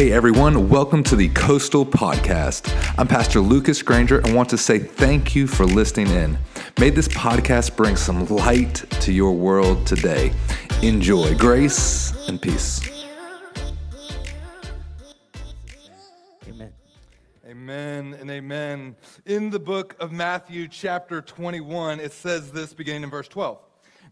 Hey everyone, welcome to the Coastal Podcast. I'm Pastor Lucas Grainger and want to say thank you for listening in. May this podcast bring some light to your world today. Enjoy grace and peace. Amen. Amen and amen. In the book of Matthew, chapter 21, it says this beginning in verse 12.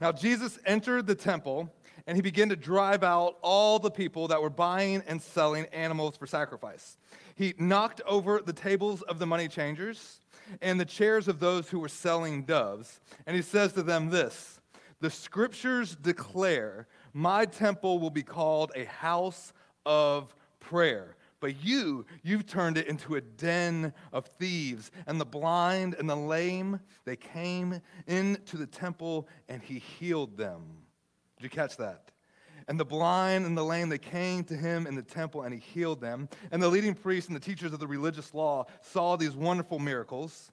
Now, Jesus entered the temple and he began to drive out all the people that were buying and selling animals for sacrifice. He knocked over the tables of the money changers and the chairs of those who were selling doves. And he says to them this The scriptures declare, My temple will be called a house of prayer. But you, you've turned it into a den of thieves. And the blind and the lame, they came into the temple and he healed them. Did you catch that? And the blind and the lame, they came to him in the temple and he healed them. And the leading priests and the teachers of the religious law saw these wonderful miracles,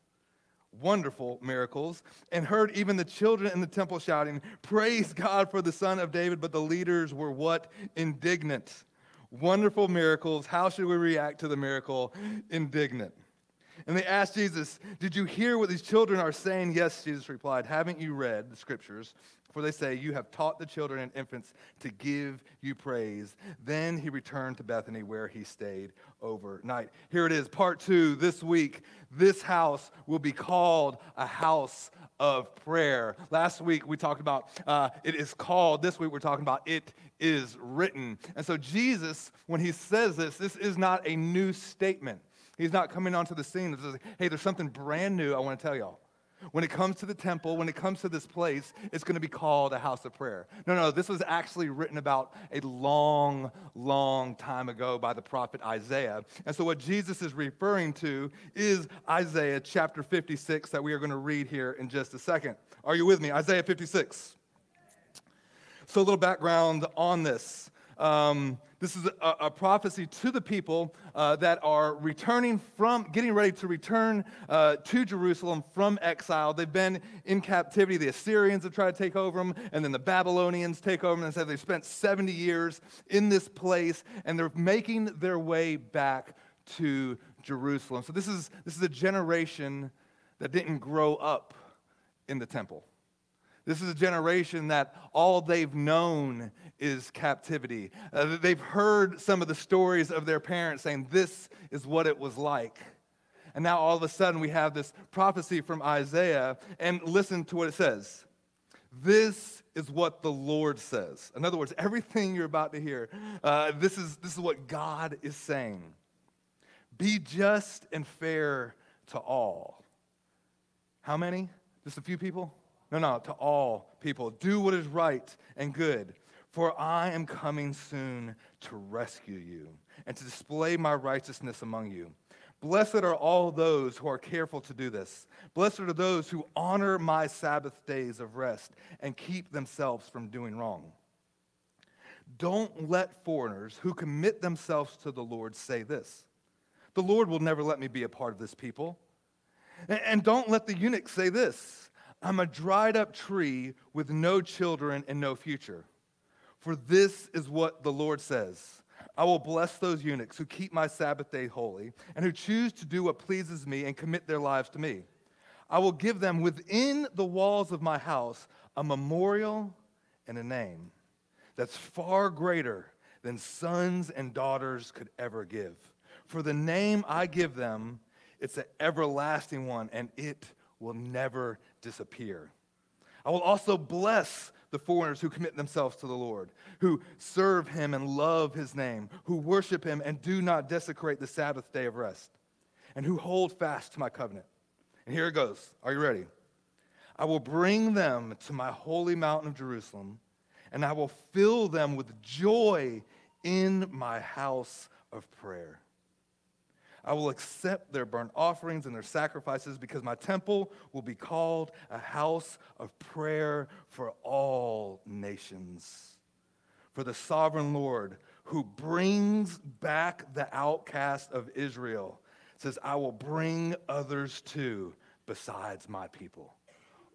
wonderful miracles, and heard even the children in the temple shouting, Praise God for the Son of David. But the leaders were what? Indignant. Wonderful miracles. How should we react to the miracle? Indignant. And they asked Jesus, Did you hear what these children are saying? Yes, Jesus replied, Haven't you read the scriptures? For they say, You have taught the children and infants to give you praise. Then he returned to Bethany where he stayed overnight. Here it is, part two. This week, this house will be called a house of prayer. Last week we talked about uh, it is called. This week we're talking about it is written. And so Jesus, when he says this, this is not a new statement. He's not coming onto the scene and says, hey, there's something brand new I want to tell y'all. When it comes to the temple, when it comes to this place, it's going to be called a house of prayer. No, no, this was actually written about a long, long time ago by the prophet Isaiah. And so, what Jesus is referring to is Isaiah chapter 56 that we are going to read here in just a second. Are you with me? Isaiah 56. So, a little background on this. Um, this is a, a, prophecy to the people uh, that are returning from, getting ready to return uh, to Jerusalem from exile. They've been in captivity. The Assyrians have tried to take over them, and then the Babylonians take over them. And said they've spent 70 years in this place, and they're making their way back to Jerusalem. So this is, this is a generation that didn't grow up in the temple. This is a generation that all they've known is captivity. Uh, they've heard some of the stories of their parents saying, This is what it was like. And now all of a sudden we have this prophecy from Isaiah, and listen to what it says. This is what the Lord says. In other words, everything you're about to hear, uh, this, is, this is what God is saying. Be just and fair to all. How many? Just a few people? No, no, to all people. Do what is right and good, for I am coming soon to rescue you and to display my righteousness among you. Blessed are all those who are careful to do this. Blessed are those who honor my Sabbath days of rest and keep themselves from doing wrong. Don't let foreigners who commit themselves to the Lord say this The Lord will never let me be a part of this people. And don't let the eunuch say this I'm a dried up tree with no children and no future. For this is what the Lord says I will bless those eunuchs who keep my Sabbath day holy and who choose to do what pleases me and commit their lives to me. I will give them within the walls of my house a memorial and a name that's far greater than sons and daughters could ever give. For the name I give them, it's an everlasting one, and it will never disappear. I will also bless the foreigners who commit themselves to the Lord, who serve him and love his name, who worship him and do not desecrate the Sabbath day of rest, and who hold fast to my covenant. And here it goes. Are you ready? I will bring them to my holy mountain of Jerusalem, and I will fill them with joy in my house of prayer. I will accept their burnt offerings and their sacrifices because my temple will be called a house of prayer for all nations. For the sovereign Lord who brings back the outcast of Israel says, I will bring others too besides my people.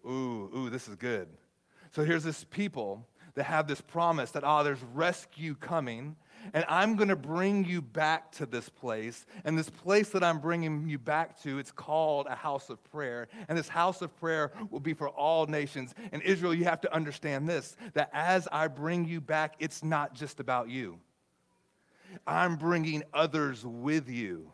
Ooh, ooh, this is good. So here's this people that have this promise that, ah, there's rescue coming And I'm going to bring you back to this place. And this place that I'm bringing you back to, it's called a house of prayer. And this house of prayer will be for all nations. And Israel, you have to understand this that as I bring you back, it's not just about you. I'm bringing others with you.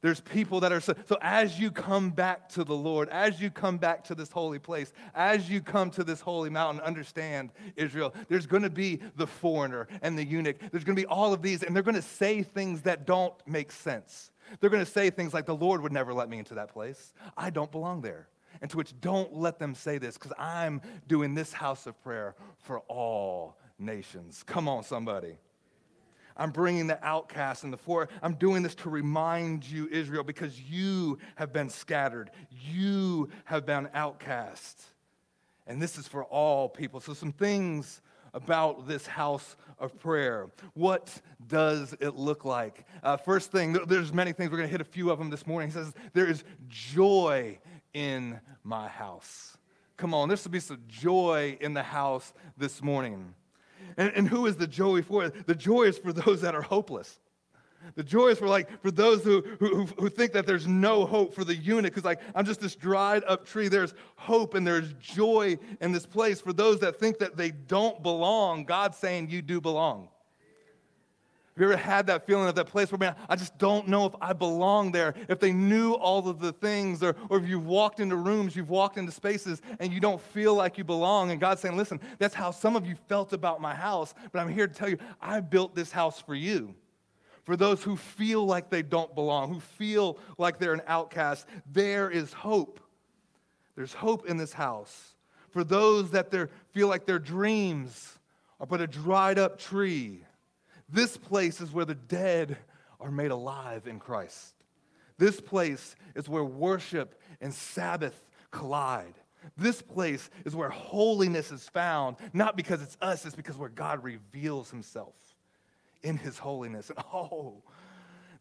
There's people that are so, so, as you come back to the Lord, as you come back to this holy place, as you come to this holy mountain, understand, Israel, there's going to be the foreigner and the eunuch. There's going to be all of these, and they're going to say things that don't make sense. They're going to say things like, The Lord would never let me into that place. I don't belong there. And to which, don't let them say this, because I'm doing this house of prayer for all nations. Come on, somebody. I'm bringing the outcast and the poor. I'm doing this to remind you, Israel, because you have been scattered. You have been outcast. And this is for all people. So, some things about this house of prayer. What does it look like? Uh, first thing, there's many things. We're going to hit a few of them this morning. He says, There is joy in my house. Come on, there should be some joy in the house this morning. And, and who is the joy for? The joy is for those that are hopeless. The joy is for like for those who, who, who think that there's no hope for the eunuch who's like, I'm just this dried up tree. There's hope and there's joy in this place. For those that think that they don't belong, God's saying you do belong. Have you ever had that feeling of that place where, man, I just don't know if I belong there? If they knew all of the things, or, or if you've walked into rooms, you've walked into spaces, and you don't feel like you belong. And God's saying, listen, that's how some of you felt about my house, but I'm here to tell you, I built this house for you. For those who feel like they don't belong, who feel like they're an outcast, there is hope. There's hope in this house. For those that feel like their dreams are but a dried up tree, this place is where the dead are made alive in Christ. This place is where worship and Sabbath collide. This place is where holiness is found, not because it's us, it's because where God reveals himself in his holiness. And oh,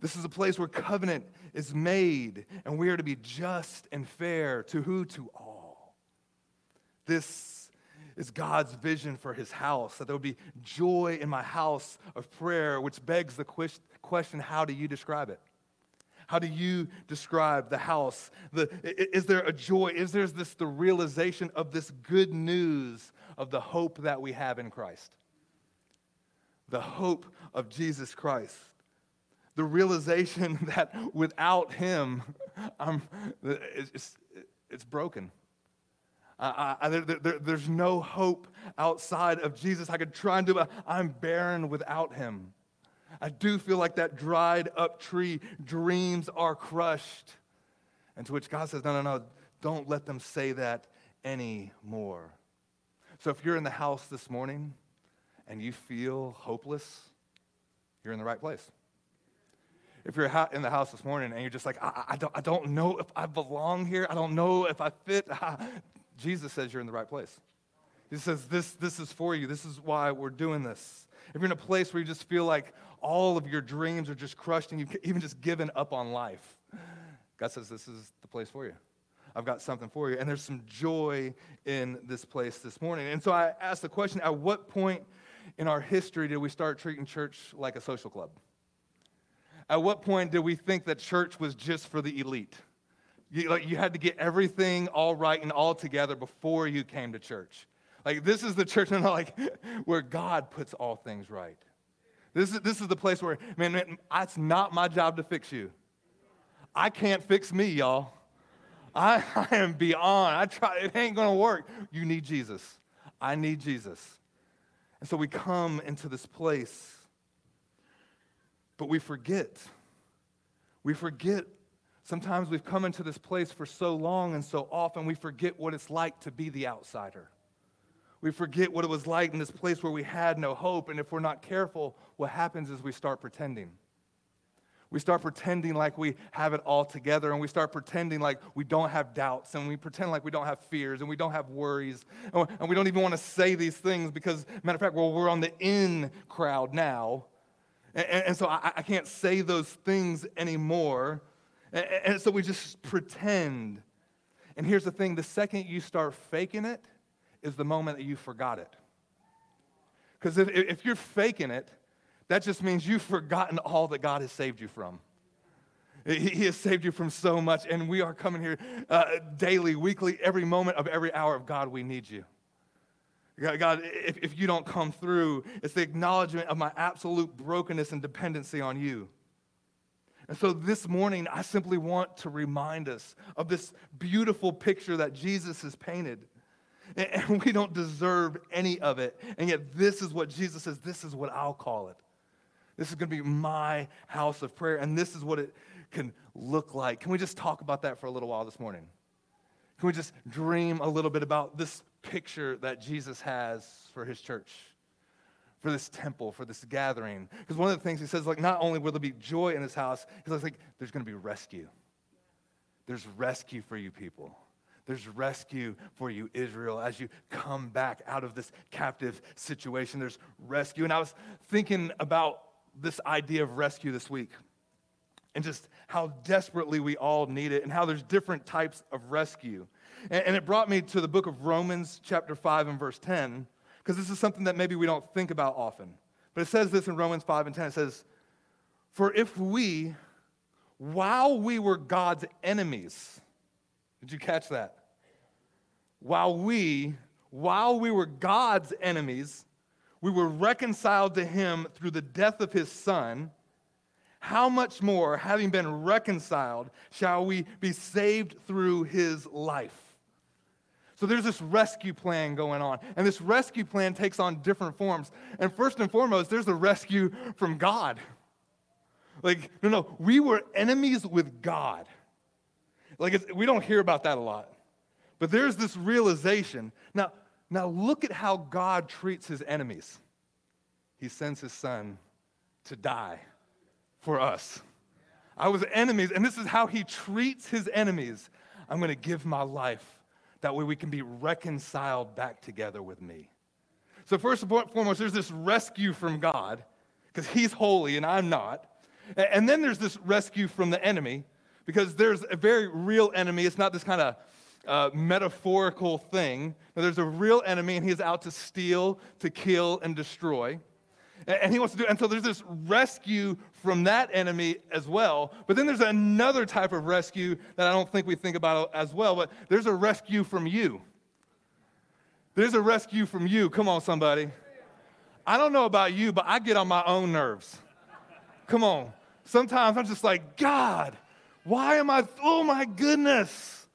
this is a place where covenant is made, and we are to be just and fair to who? To all. This is God's vision for his house, that there would be joy in my house of prayer, which begs the question how do you describe it? How do you describe the house? The, is there a joy? Is there this the realization of this good news of the hope that we have in Christ? The hope of Jesus Christ. The realization that without him, I'm, it's, it's broken. I, I, there, there, there's no hope outside of Jesus. I could try and do it. I'm barren without him. I do feel like that dried up tree. Dreams are crushed. And to which God says, No, no, no, don't let them say that anymore. So if you're in the house this morning and you feel hopeless, you're in the right place. If you're in the house this morning and you're just like, I, I, don't, I don't know if I belong here, I don't know if I fit, Jesus says you're in the right place. He says, this, this is for you. This is why we're doing this. If you're in a place where you just feel like all of your dreams are just crushed and you've even just given up on life, God says, This is the place for you. I've got something for you. And there's some joy in this place this morning. And so I asked the question at what point in our history did we start treating church like a social club? At what point did we think that church was just for the elite? You, like, you had to get everything all right and all together before you came to church. Like, this is the church and like, where God puts all things right. This is, this is the place where, man, man, it's not my job to fix you. I can't fix me, y'all. I, I am beyond. I try, it ain't gonna work. You need Jesus. I need Jesus. And so we come into this place, but we forget. We forget Sometimes we've come into this place for so long and so often we forget what it's like to be the outsider. We forget what it was like in this place where we had no hope. And if we're not careful, what happens is we start pretending. We start pretending like we have it all together, and we start pretending like we don't have doubts, and we pretend like we don't have fears, and we don't have worries, and we don't even want to say these things because, matter of fact, well, we're on the in crowd now. And, so I can't say those things anymore. And, so we just pretend. And here's the thing the second you start faking it is the moment that you forgot it. Because if, if you're faking it, that just means you've forgotten all that God has saved you from. He, he has saved you from so much, and we are coming here uh, daily, weekly, every moment of every hour of God, we need you. God, if, if you don't come through, it's the acknowledgement of my absolute brokenness and dependency on you. And so this morning, I simply want to remind us of this beautiful picture that Jesus has painted. And we don't deserve any of it. And yet, this is what Jesus says this is what I'll call it. This is going to be my house of prayer. And this is what it can look like. Can we just talk about that for a little while this morning? Can we just dream a little bit about this picture that Jesus has for his church? For this temple, for this gathering. Because one of the things he says, like, not only will there be joy in his house, he says, like, there's going to be rescue. There's rescue for you people. There's rescue for you, Israel, as you come back out of this captive situation. There's rescue. And I was thinking about this idea of rescue this week and just how desperately we all need it and how there's different types of rescue. And, and it brought me to the book of Romans, chapter 5, and verse 10 because this is something that maybe we don't think about often. But it says this in Romans 5 and 10. It says, For if we, while we were God's enemies, did you catch that? While we, while we were God's enemies, we were reconciled to him through the death of his son. How much more, having been reconciled, shall we be saved through his life? So there's this rescue plan going on. And this rescue plan takes on different forms. And first and foremost, there's the rescue from God. Like, no, no, we were enemies with God. Like, we don't hear about that a lot. But there's this realization. Now, now look at how God treats his enemies. He sends his son to die for us. I was enemies, and this is how he treats his enemies. I'm going to give my life that way we can be reconciled back together with me. So, first and foremost, there's this rescue from God, because He's holy and I'm not. And then there's this rescue from the enemy, because there's a very real enemy. It's not this kind of uh, metaphorical thing. there's a real enemy, and He is out to steal, to kill, and destroy. And he wants to do, and so there's this rescue from that enemy as well. But then there's another type of rescue that I don't think we think about as well, but there's a rescue from you. There's a rescue from you. Come on, somebody. I don't know about you, but I get on my own nerves. Come on. Sometimes I'm just like, God, why am I, oh my goodness,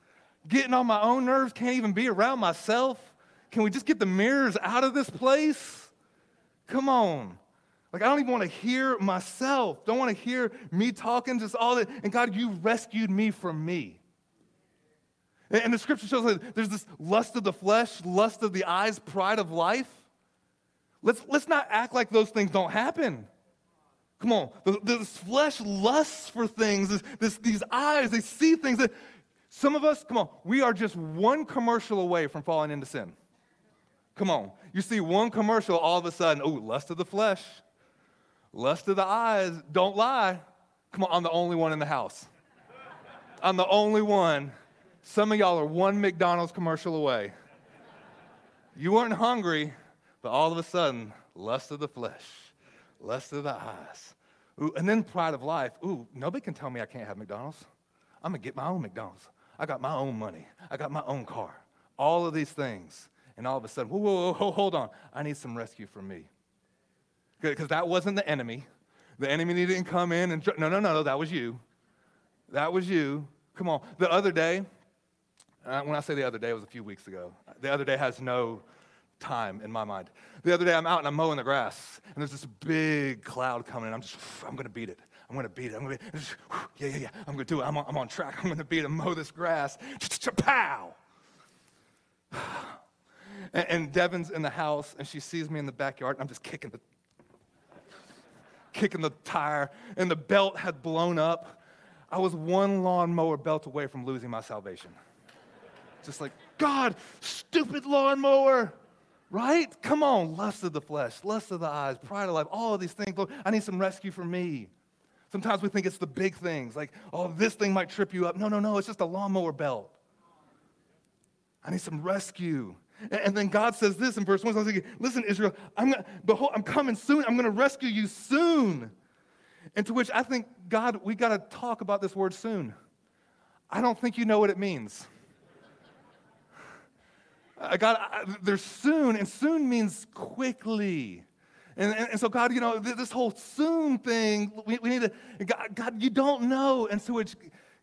getting on my own nerves? Can't even be around myself. Can we just get the mirrors out of this place? Come on. Like, I don't even want to hear myself. Don't want to hear me talking, just all that. And God, you rescued me from me. And the scripture shows that there's this lust of the flesh, lust of the eyes, pride of life. Let's, let's not act like those things don't happen. Come on. This flesh lusts for things, this, this, these eyes, they see things that some of us, come on, we are just one commercial away from falling into sin. Come on. You see one commercial, all of a sudden, oh, lust of the flesh, lust of the eyes. Don't lie. Come on, I'm the only one in the house. I'm the only one. Some of y'all are one McDonald's commercial away. You weren't hungry, but all of a sudden, lust of the flesh, lust of the eyes. Ooh, and then pride of life. Ooh, nobody can tell me I can't have McDonald's. I'm to get my own McDonald's. I got my own money. I got my own car. All of these things and all of a sudden, whoa, whoa, whoa, hold on, I need some rescue from me. Because that wasn't the enemy. The enemy didn't come in and, no, no, no, no, that was you. That was you. Come on. The other day, uh, when I say the other day, it was a few weeks ago. The other day has no time in my mind. The other day, I'm out and I'm mowing the grass, and there's this big cloud coming, and I'm just, I'm gonna beat it. I'm gonna beat it. I'm gonna beat yeah, yeah, yeah. I'm gonna do it. I'm on, I'm on track. I'm gonna beat it, mow this grass. Pow! And, and Devin's in the house, and she sees me in the backyard, and I'm just kicking the kicking the tire, and the belt had blown up. I was one lawnmower belt away from losing my salvation. Just like, God, stupid lawnmower, right? Come on, lust of the flesh, lust of the eyes, pride of life, all of these things. Lord, I need some rescue for me. Sometimes we think it's the big things, like, oh, this thing might trip you up. No, no, no, it's just a lawnmower belt. I need some rescue. And, then God says this in verse 1. So I was thinking, listen, Israel, I'm gonna, behold, I'm coming soon. I'm going to rescue you soon. And to which I think, God, we got to talk about this word soon. I don't think you know what it means. Uh, God, I, there's soon, and soon means quickly. And, and, and, so, God, you know, this whole soon thing, we, we need to, God, God, you don't know. And so it's,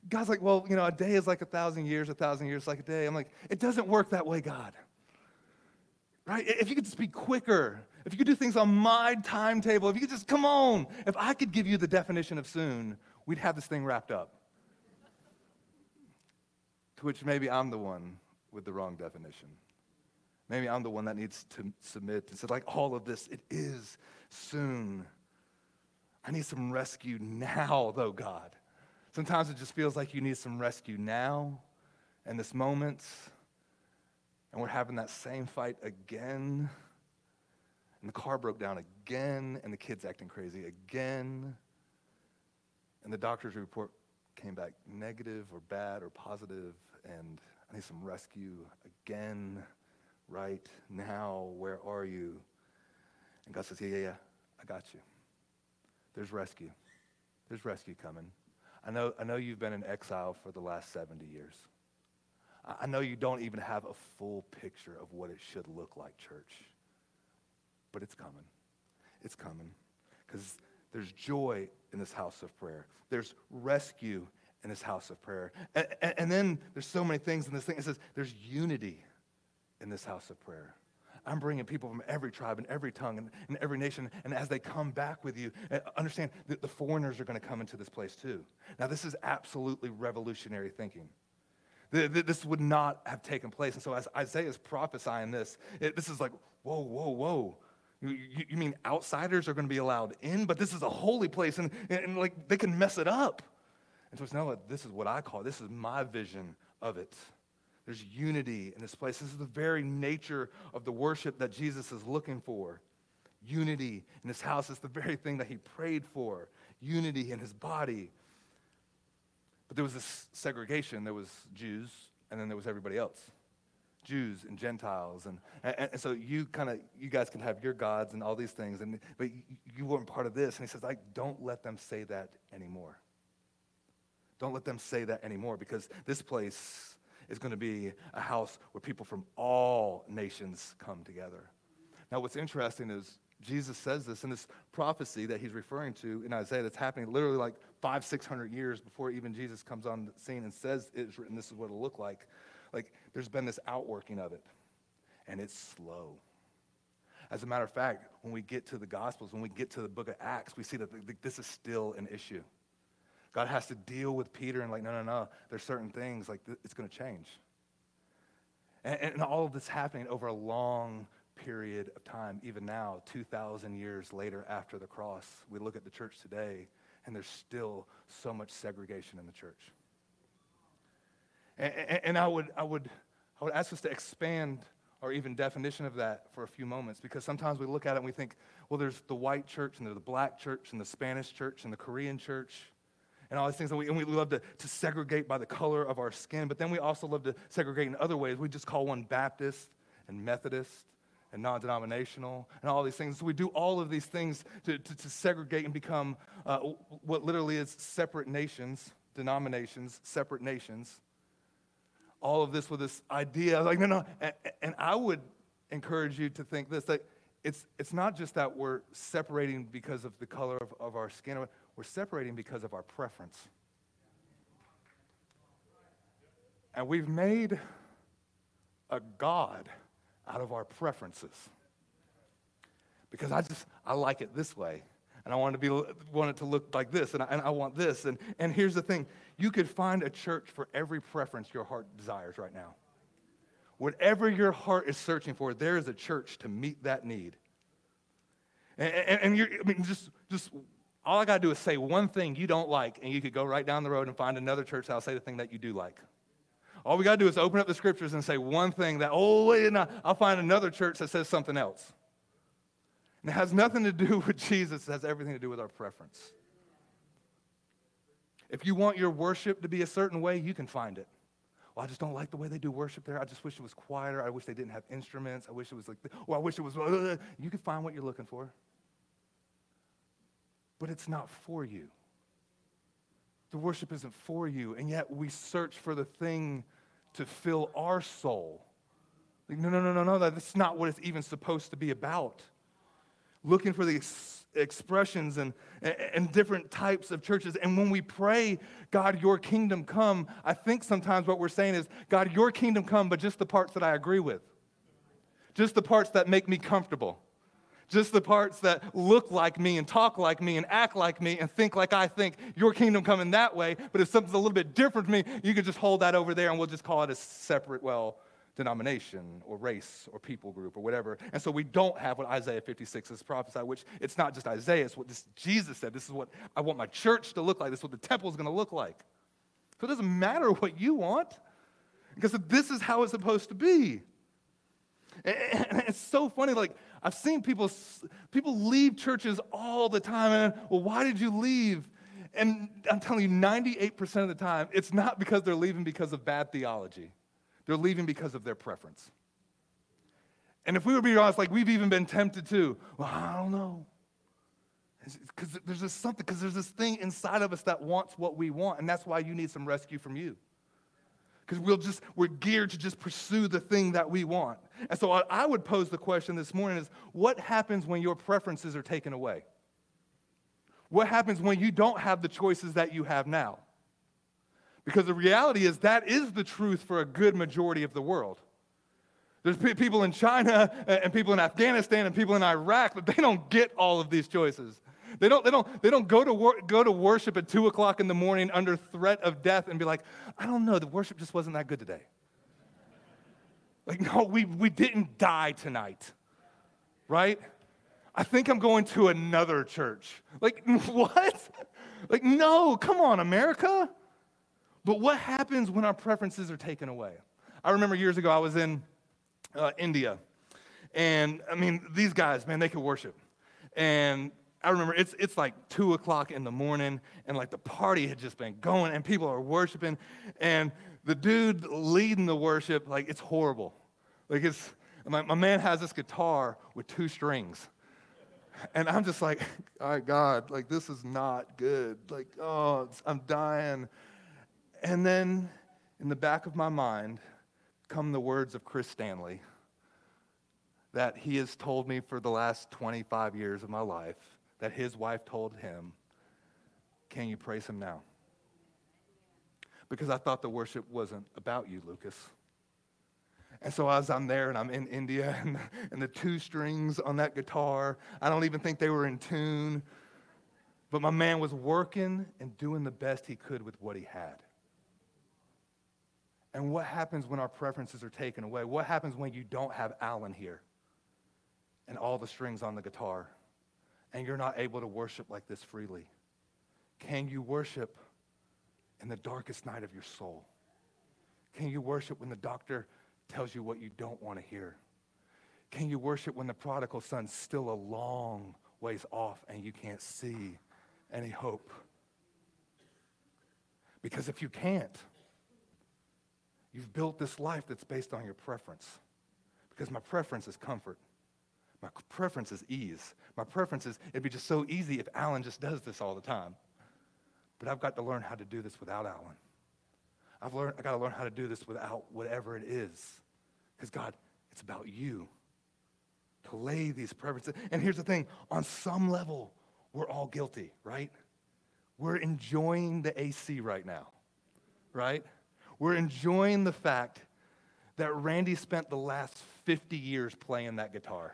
God's like, well, you know, a day is like a thousand years, a thousand years like a day. I'm like, it doesn't work that way, God. Right? If you could just be quicker, if you could do things on my timetable, if you could just, come on, if I could give you the definition of soon, we'd have this thing wrapped up. To which maybe I'm the one with the wrong definition. Maybe I'm the one that needs to submit and say, like, all of this, it is soon. I need some rescue now, though, God. Sometimes it just feels like you need some rescue now in this moment. And we're having that same fight again. And the car broke down again, and the kid's acting crazy again. And the doctor's report came back negative or bad or positive, and I need some rescue again right now. Where are you? And God says, Yeah, yeah, yeah, I got you. There's rescue. There's rescue coming. I know, I know you've been in exile for the last 70 years. I know you don't even have a full picture of what it should look like, church. But it's coming. It's coming. Because there's joy in this house of prayer, there's rescue in this house of prayer. And, and, and then there's so many things in this thing. It says there's unity in this house of prayer. I'm bringing people from every tribe and every tongue and, and every nation. And as they come back with you, uh, understand that the foreigners are going to come into this place too. Now, this is absolutely revolutionary thinking. This would not have taken place. And so, as Isaiah is prophesying this, it, this is like, whoa, whoa, whoa. You, you, mean outsiders are going to be allowed in? But this is a holy place, and, and, and like they can mess it up. And so it's now like, this is what I call. This is my vision of it. There's unity in this place. This is the very nature of the worship that Jesus is looking for. Unity in his house is the very thing that he prayed for. Unity in his body. But there was this segregation. There was Jews, and then there was everybody else. Jews and Gentiles. And, and, and so you kind of, you guys can have your gods and all these things, and, but you, you weren't part of this. And he says, like, don't let them say that anymore. Don't let them say that anymore because this place is going to be a house where people from all nations come together. Now, what's interesting is Jesus says this in this prophecy that he's referring to in Isaiah that's happening literally like five, six hundred years before even Jesus comes on the scene and says it's written, this is what it'll look like. Like, there's been this outworking of it, and it's slow. As a matter of fact, when we get to the Gospels, when we get to the book of Acts, we see that this is still an issue. God has to deal with Peter and, like, no, no, no, there's certain things, like, it's going to change. And, and all of this happening over a long period of time, even now, 2,000 years later after the cross. We look at the church today, and there's still so much segregation in the church. And, and, I, would, I, would, I would ask us to expand our even definition of that for a few moments because sometimes we look at it and we think, well, there's the white church and there's the black church and the Spanish church and the Korean church and all these things. And we, and we love to, to segregate by the color of our skin, but then we also love to segregate in other ways. We just call one Baptist and Methodist and non denominational and all these things. So we do all of these things to, to, to segregate and become uh, what literally is separate nations, denominations, separate nations. All of this with this idea, like, no, no. And, and I would encourage you to think this that it's, it's not just that we're separating because of the color of, of our skin, we're separating because of our preference. And we've made a God out of our preferences. Because I just, I like it this way. And I want, to be, want it to look like this, and I, and I want this. And, and here's the thing you could find a church for every preference your heart desires right now. Whatever your heart is searching for, there is a church to meet that need. And, and, and you're, I mean, just, just all I got to do is say one thing you don't like, and you could go right down the road and find another church that'll say the thing that you do like. All we got to do is open up the scriptures and say one thing that, oh, wait, I'll find another church that says something else. And it has nothing to do with Jesus, it has everything to do with our preference. If you want your worship to be a certain way, you can find it. well, I just don't like the way they do worship there. I just wish it was quieter. I wish they didn't have instruments. I wish it was like, or I wish it was, uh, you can find what you're looking for. But it's not for you. The worship isn't for you, and yet we search for the thing to fill our soul. Like, no, no, no, no, no, that's not what it's even supposed to be about. Looking for the ex- expressions and, and different types of churches. And when we pray, God, your kingdom come, I think sometimes what we're saying is, God, your kingdom come, but just the parts that I agree with, just the parts that make me comfortable just the parts that look like me and talk like me and act like me and think like I think, your kingdom coming that way. But if something's a little bit different to me, you can just hold that over there and we'll just call it a separate, well, denomination or race or people group or whatever. And so we don't have what Isaiah 56 is prophesied, which it's not just Isaiah, it's what this, Jesus said. This is what I want my church to look like. This is what the temple is going to look like. So it doesn't matter what you want because this is how it's supposed to be. And it's so funny, like, I've seen people, people leave churches all the time. And, well, why did you leave? And I'm telling you, 98% of the time, it's not because they're leaving because of bad theology. They're leaving because of their preference. And if we were being honest, like we've even been tempted to, well, I don't know. Because there's just something, because there's this thing inside of us that wants what we want. And that's why you need some rescue from you because we'll just we're geared to just pursue the thing that we want. And so i would pose the question this morning is what happens when your preferences are taken away? What happens when you don't have the choices that you have now? Because the reality is that is the truth for a good majority of the world. There's people in china and people in afghanistan and people in iraq but they don't get all of these choices they don't, they don't, they don't go, to wor- go to worship at 2 o'clock in the morning under threat of death and be like, I don't know, the worship just wasn't that good today. Like, no, we, we didn't die tonight, right? I think I'm going to another church. Like, what? Like, no, come on, America. But what happens when our preferences are taken away? I remember years ago, I was in uh, India. And I mean, these guys, man, they could worship. And I remember it's, it's like two o'clock in the morning, and like the party had just been going, and people are worshiping, and the dude leading the worship, like it's horrible. Like it's, my, my man has this guitar with two strings. And I'm just like, all right, God, like this is not good. Like, oh, I'm dying. And then in the back of my mind come the words of Chris Stanley that he has told me for the last 25 years of my life that his wife told him, Can you praise him now? Because I thought the worship wasn't about you, Lucas. And so as I'm there and I'm in India and, and the two strings on that guitar, I don't even think they were in tune. But my man was working and doing the best he could with what he had. And what happens when our preferences are taken away? What happens when you don't have Alan here and all the strings on the guitar? And you're not able to worship like this freely? Can you worship in the darkest night of your soul? Can you worship when the doctor tells you what you don't want to hear? Can you worship when the prodigal son's still a long ways off and you can't see any hope? Because if you can't, you've built this life that's based on your preference. Because my preference is comfort. My preference is ease. My preference is it'd be just so easy if Alan just does this all the time. But I've got to learn how to do this without Alan. I've learned I got to learn how to do this without whatever it is. Because God, it's about you to lay these preferences. And here's the thing, on some level, we're all guilty, right? We're enjoying the AC right now, right? We're enjoying the fact that Randy spent the last 50 years playing that guitar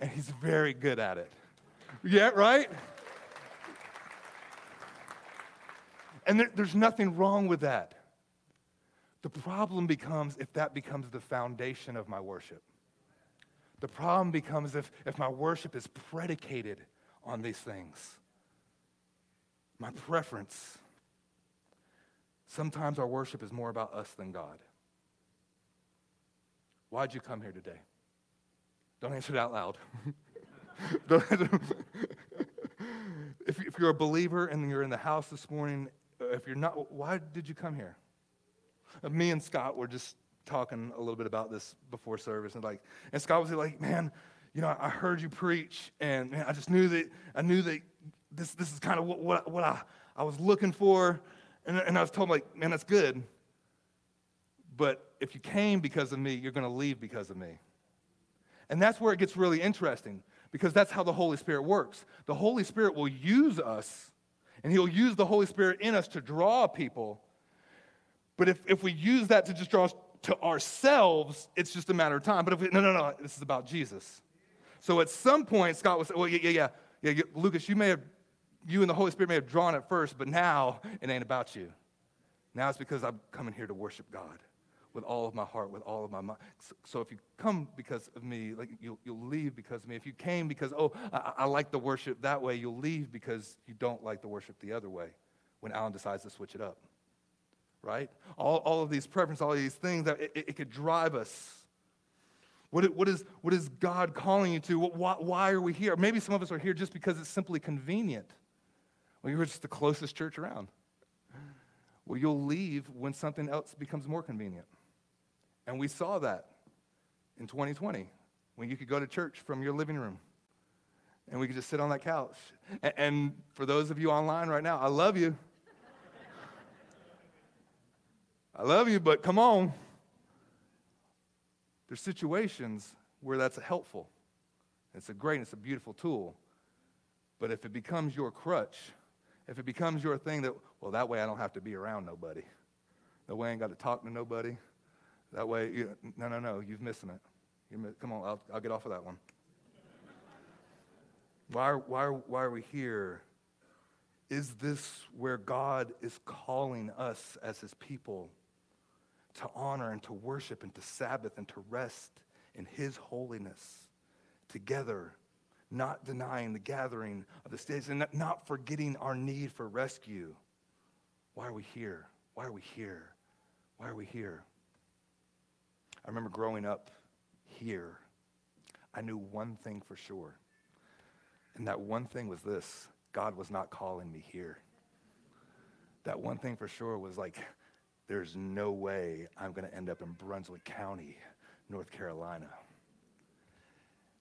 and he's very good at it. Yeah, right? And there, there's nothing wrong with that. The problem becomes if that becomes the foundation of my worship. The problem becomes if, if my worship is predicated on these things. My preference. Sometimes our worship is more about us than God. Why'd you come here today? Don't answer it out loud. if, if you're a believer and you're in the house this morning, uh, if you're not, why did you come here? Uh, Me and Scott were just talking a little bit about this before service, and like, and Scott was like, "Man, you know, I heard you preach, and man, I just knew that I knew that this this is kind of what what, what I, I was looking for." And, and I was told, like, "Man, that's good, but if you came because of me, you're going to leave because of me." And that's where it gets really interesting because that's how the Holy Spirit works. The Holy Spirit will use us, and He'll use the Holy Spirit in us to draw people. But if, if we use that to just draw us to ourselves, it's just a matter of time. But if we, no, no, no, this is about Jesus. So at some point, Scott was, well, yeah, yeah, yeah, yeah, Lucas, you may have, you and the Holy Spirit may have drawn it first, but now it ain't about you. Now it's because I'm coming here to worship God with all of my heart, with all of my mind. So, if you come because of me, like you'll, you'll leave because of me. If you came because, oh, I, I like the worship that way, you'll leave because you don't like the worship the other way when Alan decides to switch it up. Right? All, all of these preferences, all of these things, that it, it could drive us. What, what, is, what is God calling you to? Why, why are we here? Maybe some of us are here just because it's simply convenient. Well, you're just the closest church around. Well, you'll leave when something else becomes more convenient. And we saw that in 2020 when you could go to church from your living room and we could just sit on that couch. And, for those of you online right now, I love you. I love you, but come on. There's situations where that's helpful. It's a great, it's a beautiful tool. But if it becomes your crutch, if it becomes your thing that, well, that way I don't have to be around nobody. That way I ain't got to talk to nobody. That way, you, no, no, no, you've missing it. You miss, come on, I'll, I'll get off of that one. Why, why, why are we here? Is this where God is calling us as his people to honor and to worship and to Sabbath and to rest in his holiness together, not denying the gathering of the states and not forgetting our need for rescue? Why are we here? Why are we here? Why are we here? I remember growing up here, I knew one thing for sure. And that one thing was this God was not calling me here. That one thing for sure was like, there's no way I'm going to end up in Brunswick County, North Carolina.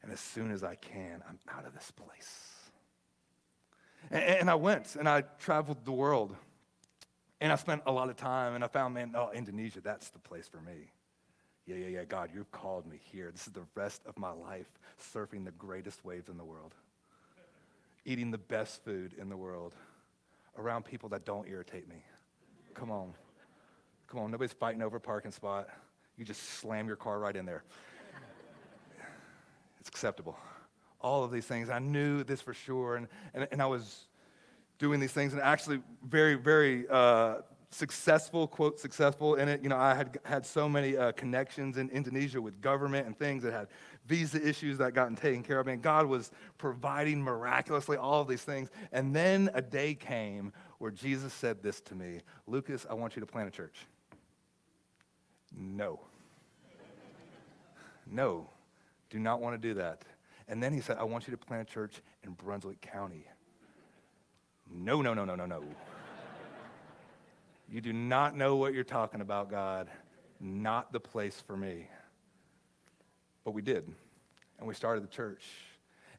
And as soon as I can, I'm out of this place. And, and I went and I traveled the world. And I spent a lot of time and I found, man, oh, Indonesia, that's the place for me. Yeah, yeah, yeah, God, you've called me here. This is the rest of my life, surfing the greatest waves in the world, eating the best food in the world, around people that don't irritate me. Come on. Come on, nobody's fighting over a parking spot. You just slam your car right in there. It's acceptable. All of these things. I knew this for sure. And, and, and I was doing these things and actually very, very uh, successful, quote, successful in it. You know, I had had so many uh, connections in Indonesia with government and things that had visa issues that gotten taken care of. And God was providing miraculously all of these things. And then a day came where Jesus said this to me Lucas, I want you to plant a church. No. No, do not want to do that. And then he said, I want you to plant a church in Brunswick County. No, no, no, no, no, no. You do not know what you're talking about, God. Not the place for me. But we did. And we started the church.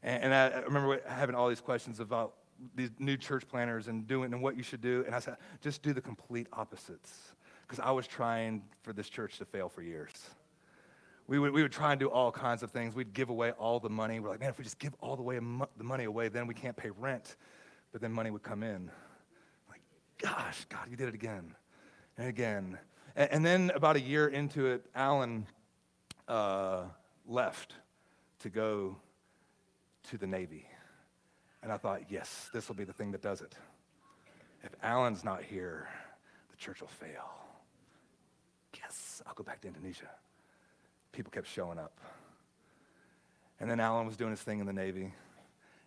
And, and I, remember having all these questions about these new church planners and doing and what you should do. And I said, just do the complete opposites. Because I was trying for this church to fail for years. We would, we would try and do all kinds of things. We'd give away all the money. We're like, man, if we just give all the way the money away, then we can't pay rent. But then money would come in gosh, God, you did it again and again. And, and then about a year into it, Alan uh, left to go to the Navy. And I thought, yes, this will be the thing that does it. If Alan's not here, the church will fail. Yes, I'll go back to Indonesia. People kept showing up. And then Alan was doing his thing in the Navy.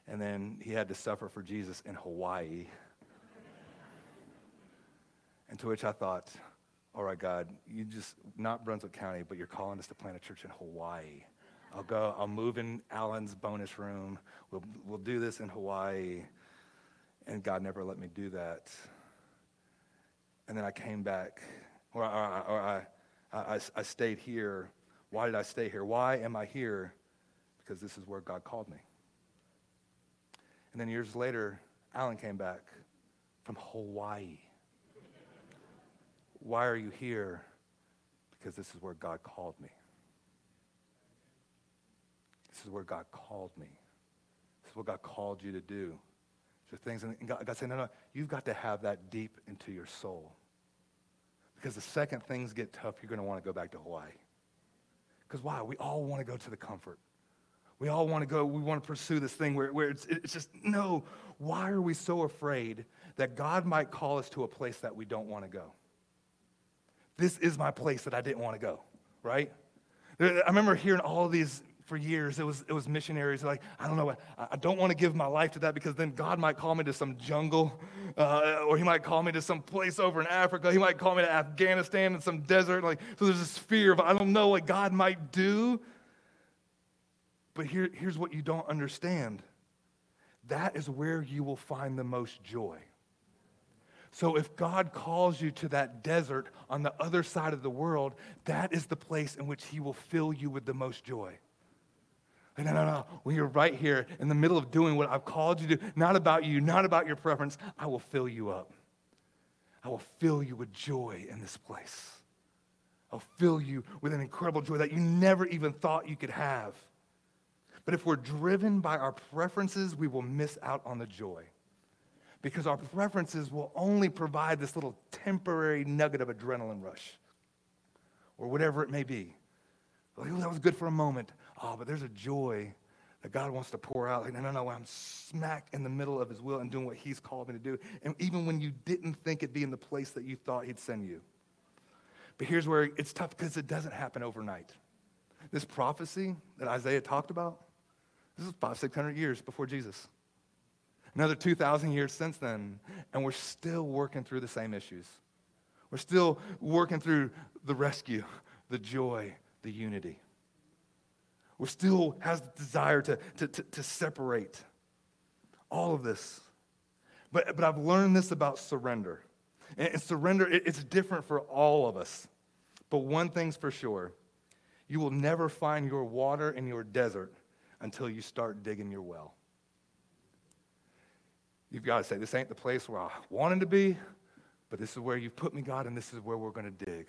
And then he had to suffer for Jesus in Hawaii. And to which I thought, all right, God, you just, not Brunswick County, but you're calling us to plant a church in Hawaii. I'll go, I'll move in Alan's bonus room. We'll, we'll do this in Hawaii. And God never let me do that. And then I came back Or, or I, I, I stayed here. Why did I stay here? Why am I here? Because this is where God called me. And then years later, Alan came back from Hawaii. Why are you here? Because this is where God called me. This is where God called me. This is what God called you to do. So things, and God, God said, no, no, you've got to have that deep into your soul. Because the second things get tough, you're going to want to go back to Hawaii. Because why? We all want to go to the comfort. We all want to go, we want to pursue this thing where, where it's, it's just, no, why are we so afraid that God might call us to a place that we don't want to go? This is my place that I didn't want to go, right? I remember hearing all these for years. It was, it was missionaries like, I don't know, I, don't want to give my life to that because then God might call me to some jungle, uh, or He might call me to some place over in Africa. He might call me to Afghanistan in some desert. Like, so there's this fear of, I don't know what God might do. But here, here's what you don't understand that is where you will find the most joy. So if God calls you to that desert on the other side of the world, that is the place in which He will fill you with the most joy. No, no, no. When you're right here in the middle of doing what I've called you to not about you, not about your preference, I will fill you up. I will fill you with joy in this place. I'll fill you with an incredible joy that you never even thought you could have. But if we're driven by our preferences, we will miss out on the joy. Because our preferences will only provide this little temporary nugget of adrenaline rush or whatever it may be. Like, oh, that was good for a moment. Oh, but there's a joy that God wants to pour out. Like, no, no, no, I'm smack in the middle of his will and doing what he's called me to do. And even when you didn't think it'd be in the place that you thought he'd send you. But here's where it's tough because it doesn't happen overnight. This prophecy that Isaiah talked about, this is five, six hundred years before Jesus. Another 2,000 years since then, and we're still working through the same issues. We're still working through the rescue, the joy, the unity. We still has the desire to, to, to, to separate all of this. But, but I've learned this about surrender. And, and surrender, it, it's different for all of us. But one thing's for sure you will never find your water in your desert until you start digging your well. You've got to say, This ain't the place where I wanted to be, but this is where you've put me, God, and this is where we're going to dig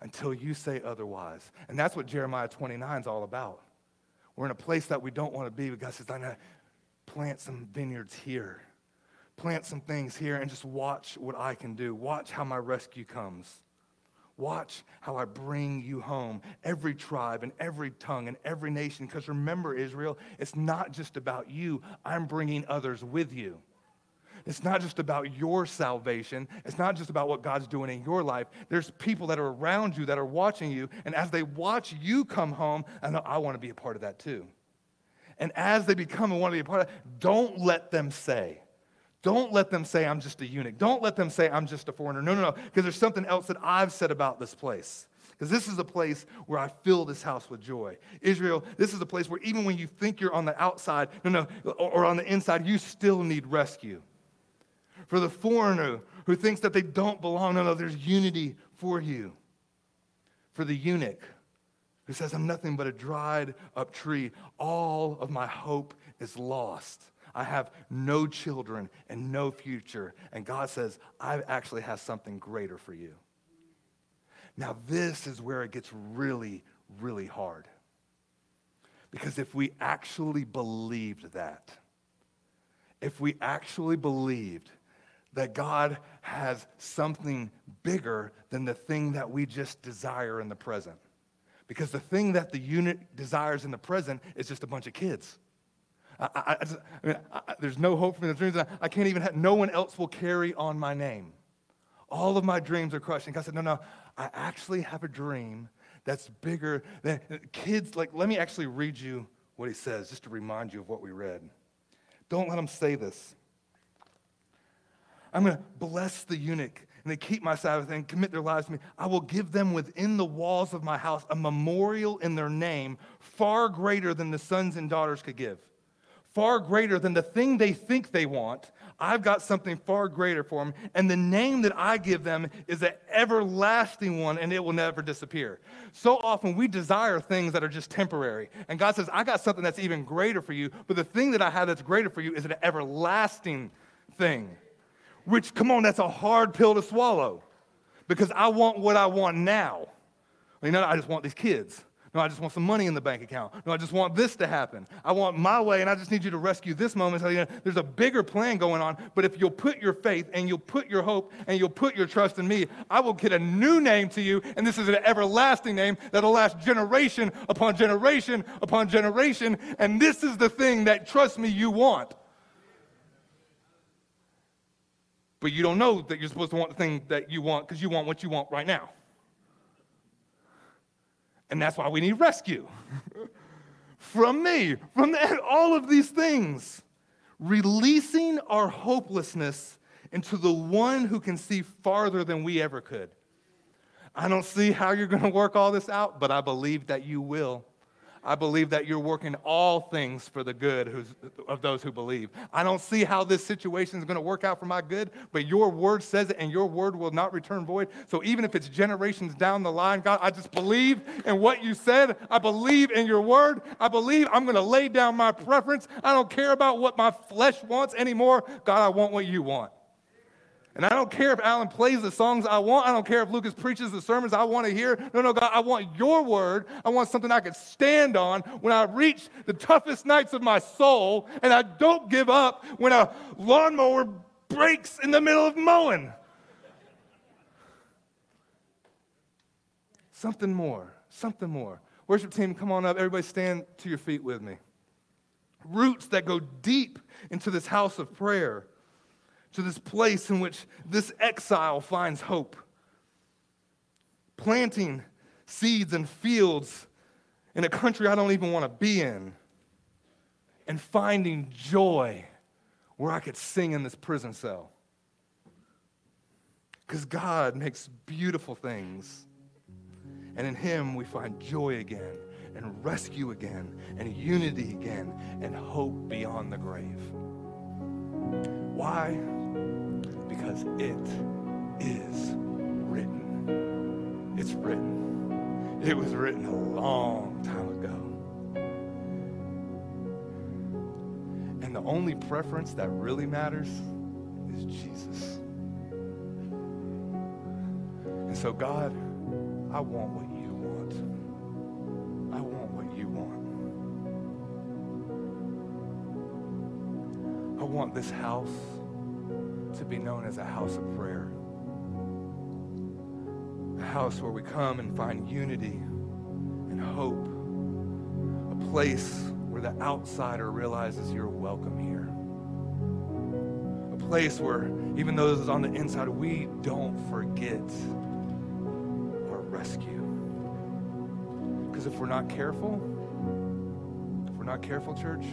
until you say otherwise. And that's what Jeremiah 29 is all about. We're in a place that we don't want to be, but God says, I'm going to plant some vineyards here, plant some things here, and just watch what I can do. Watch how my rescue comes. Watch how I bring you home, every tribe and every tongue and every nation. Because remember, Israel, it's not just about you, I'm bringing others with you. It's not just about your salvation. It's not just about what God's doing in your life. There's people that are around you that are watching you. And as they watch you come home, I know I want to be a part of that too. And as they become and want to be a part of that, don't let them say, don't let them say, I'm just a eunuch. Don't let them say, I'm just a foreigner. No, no, no, because there's something else that I've said about this place. Because this is a place where I fill this house with joy. Israel, this is a place where even when you think you're on the outside, no, no, or on the inside, you still need rescue. For the foreigner who thinks that they don't belong, no, no, there's unity for you. For the eunuch who says, I'm nothing but a dried up tree, all of my hope is lost. I have no children and no future. And God says, I actually have something greater for you. Now, this is where it gets really, really hard. Because if we actually believed that, if we actually believed that God has something bigger than the thing that we just desire in the present. Because the thing that the eunuch desires in the present is just a bunch of kids. I, I, I, just, I mean, there's no hope for me. Dreams I can't even have, no one else will carry on my name. All of my dreams are crushed. And God said, No, no, I actually have a dream that's bigger than kids. Like, let me actually read you what he says, just to remind you of what we read. Don't let him say this. I'm going to bless the eunuch and they keep my Sabbath and commit their lives to me. I will give them within the walls of my house a memorial in their name far greater than the sons and daughters could give. Far greater than the thing they think they want. I've got something far greater for them, and the name that I give them is an everlasting one, and it will never disappear. So often we desire things that are just temporary, and God says, I got something that's even greater for you, but the thing that I have that's greater for you is an everlasting thing. Which, come on, that's a hard pill to swallow because I want what I want now. You know, I just want these kids. No, I just want some money in the bank account. No, I just want this to happen. I want my way, and I just need you to rescue this moment. So, you know, there's a bigger plan going on. But if you'll put your faith and you'll put your hope and you'll put your trust in me, I will get a new name to you, and this is an everlasting name that'll last generation upon generation upon generation. And this is the thing that, trust me, you want. But you don't know that you're supposed to want the thing that you want because you want what you want right now. And that's why we need rescue from me, from the, all of these things. Releasing our hopelessness into the one who can see farther than we ever could. I don't see how you're going to work all this out, but I believe that you will. I believe that you're working all things for the good of those who believe. I don't see how this situation is going to work out for my good, but your word says it, and your word will not return void. So even if it's generations down the line, God, I just believe in what you said. I believe in your word. I believe I'm going to lay down my preference. I don't care about what my flesh wants anymore. God, I want what you want. And I don't care if Alan plays the songs I want. I don't care if Lucas preaches the sermons I want to hear. No, no, God, I want your word. I want something I can stand on when I reach the toughest nights of my soul. And I don't give up when a lawnmower breaks in the middle of mowing. Something more, something more. Worship team, come on up. Everybody stand to your feet with me. Roots that go deep into this house of prayer to this place in which this exile finds hope. Planting seeds and fields in a country I don't even want to be in, and finding joy where I could sing in this prison cell. Because God makes beautiful things, and in Him we find joy again, and rescue again, and unity again, and hope beyond the grave. Why? because it is written. It's written. It was written a long time ago. And the only preference that really matters is Jesus. And so, God, I want what want this house to be known as a house of prayer. A house where we come and find unity and hope. A place where the outsider realizes you're welcome here. A place where, even those on the inside, we don't forget our rescue. Because if we're not careful, if we're not careful, church,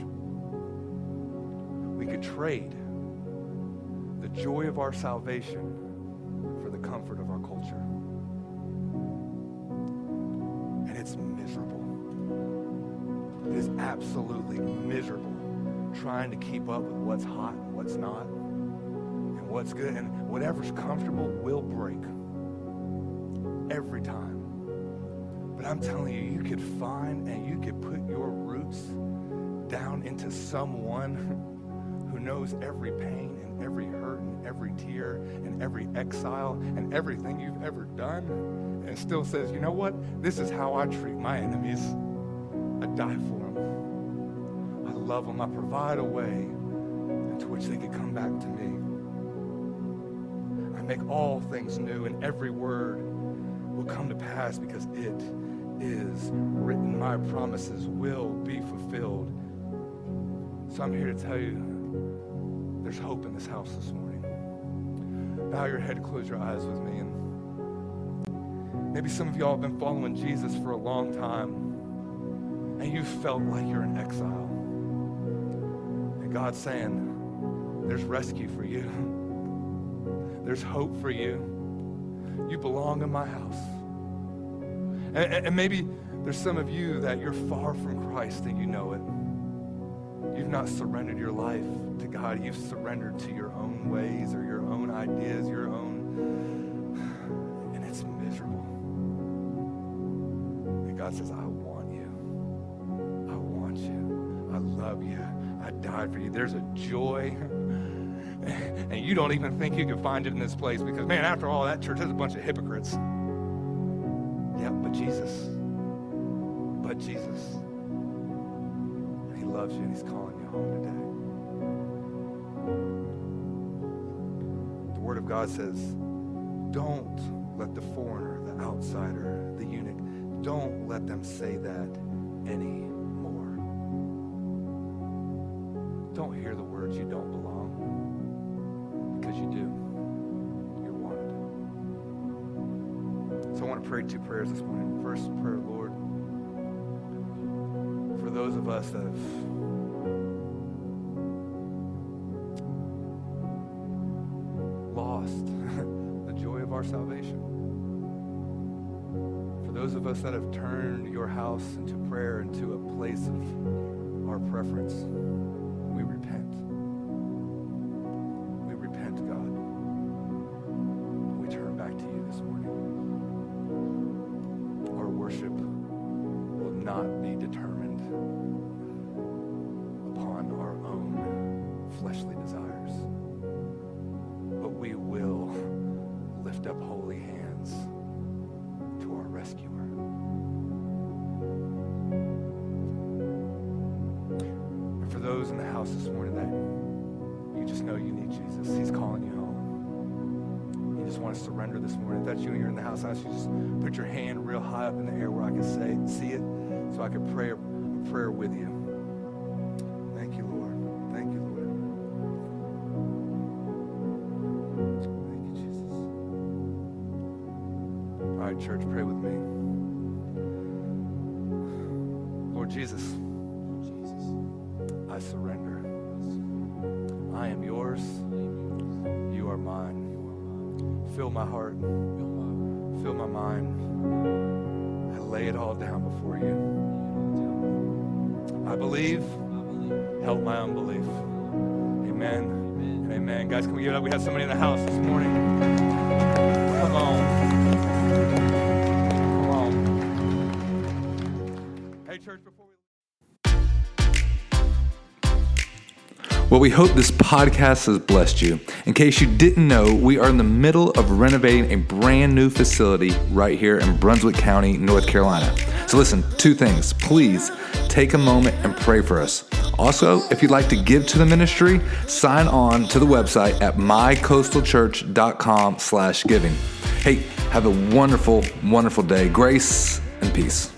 we could trade the joy of our salvation for the comfort of our culture. And it's miserable. It is absolutely miserable trying to keep up with what's hot and what's not and what's good. And whatever's comfortable will break every time. But I'm telling you, you could find and you could put your roots down into someone knows every pain and every hurt and every tear and every exile and everything you've ever done and still says, you know what? This is how I treat my enemies. I die for them. I love them. I provide a way into which they can come back to me. I make all things new, and every word will come to pass because it is written. My promises will be fulfilled. So I'm here to tell you there's hope in this house this morning. Bow your head, close your eyes with me. And maybe some of y'all have been following Jesus for a long time, and you felt like you're in exile. And God's saying, There's rescue for you, there's hope for you. You belong in my house. And, and maybe there's some of you that you're far from Christ and you know it. You've not surrendered your life to God. You've surrendered to your own ways or your own ideas, your own, and it's miserable. And God says, I want you. I want you. I love you. I died for you. There's a joy. And you don't even think you can find it in this place because, man, after all, that church is a bunch of hypocrites. Yeah, but Jesus. Loves you and He's calling you home today. The Word of God says, don't let the foreigner, the outsider, the eunuch, don't let them say that anymore. Don't hear the words you don't belong because you do. You're wanted. So I want to pray two prayers this morning. First prayer, Lord, for those of us that have lost the joy of our salvation. For those of us that have turned your house into prayer into a place of our preference, I surrender. I am yours. You are mine. Fill my heart. Fill my mind. I lay it all down before you. I believe. Help my unbelief. Amen. Amen. Guys, can we give it up? We have somebody in the house this morning. Come on. Come on. Hey, church, before Well, we hope this podcast has blessed you. In case you didn't know, we are in the middle of renovating a brand new facility right here in Brunswick County, North Carolina. So, listen, two things. Please take a moment and pray for us. Also, if you'd like to give to the ministry, sign on to the website at mycoastalchurch.com slash giving. Hey, have a wonderful, wonderful day. Grace and peace.